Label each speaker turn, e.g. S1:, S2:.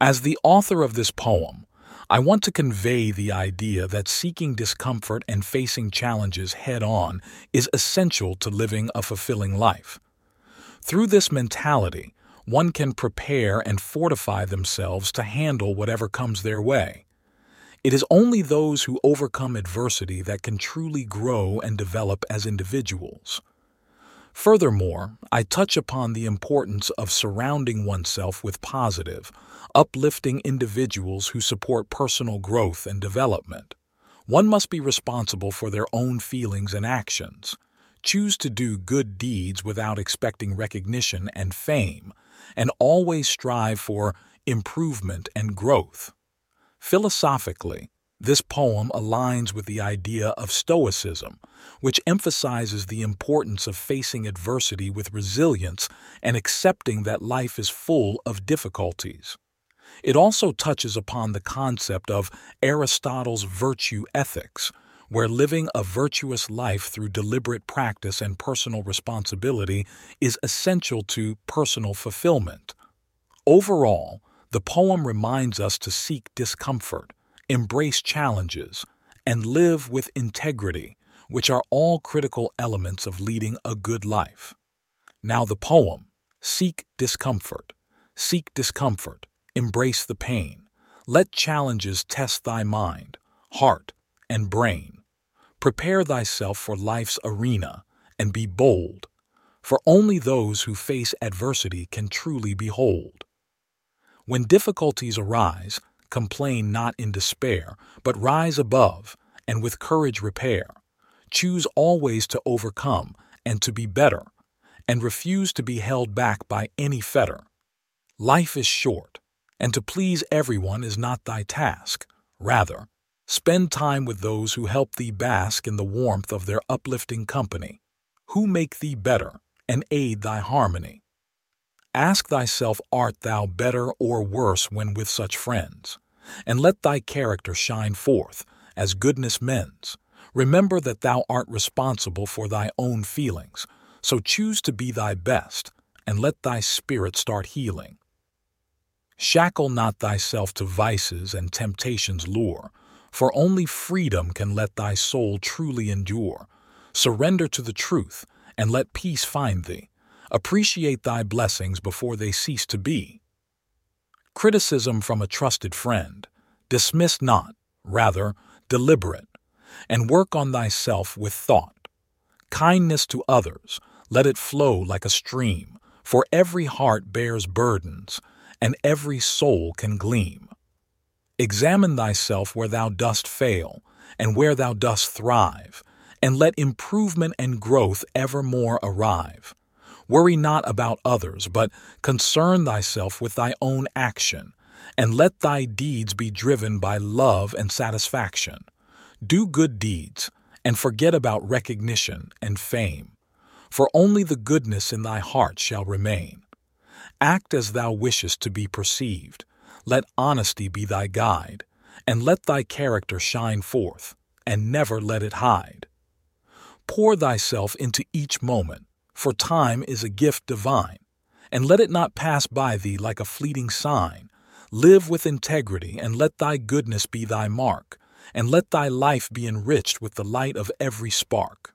S1: As the author of this poem, I want to convey the idea that seeking discomfort and facing challenges head on is essential to living a fulfilling life. Through this mentality, one can prepare and fortify themselves to handle whatever comes their way. It is only those who overcome adversity that can truly grow and develop as individuals. Furthermore, I touch upon the importance of surrounding oneself with positive, uplifting individuals who support personal growth and development. One must be responsible for their own feelings and actions. Choose to do good deeds without expecting recognition and fame, and always strive for improvement and growth. Philosophically, this poem aligns with the idea of Stoicism, which emphasizes the importance of facing adversity with resilience and accepting that life is full of difficulties. It also touches upon the concept of Aristotle's virtue ethics, where living a virtuous life through deliberate practice and personal responsibility is essential to personal fulfillment. Overall, the poem reminds us to seek discomfort, embrace challenges, and live with integrity, which are all critical elements of leading a good life. Now, the poem Seek discomfort. Seek discomfort. Embrace the pain. Let challenges test thy mind, heart, and brain. Prepare thyself for life's arena and be bold, for only those who face adversity can truly behold. When difficulties arise, complain not in despair, but rise above, and with courage repair. Choose always to overcome and to be better, and refuse to be held back by any fetter. Life is short, and to please everyone is not thy task. Rather, spend time with those who help thee bask in the warmth of their uplifting company, who make thee better and aid thy harmony. Ask thyself, art thou better or worse when with such friends? And let thy character shine forth, as goodness mends. Remember that thou art responsible for thy own feelings, so choose to be thy best, and let thy spirit start healing. Shackle not thyself to vices and temptation's lure, for only freedom can let thy soul truly endure. Surrender to the truth, and let peace find thee. Appreciate thy blessings before they cease to be. Criticism from a trusted friend. Dismiss not, rather, deliberate, and work on thyself with thought. Kindness to others, let it flow like a stream, for every heart bears burdens, and every soul can gleam. Examine thyself where thou dost fail, and where thou dost thrive, and let improvement and growth evermore arrive. Worry not about others, but concern thyself with thy own action, and let thy deeds be driven by love and satisfaction. Do good deeds, and forget about recognition and fame, for only the goodness in thy heart shall remain. Act as thou wishest to be perceived. Let honesty be thy guide, and let thy character shine forth, and never let it hide. Pour thyself into each moment, for time is a gift divine, and let it not pass by thee like a fleeting sign. Live with integrity, and let thy goodness be thy mark, and let thy life be enriched with the light of every spark.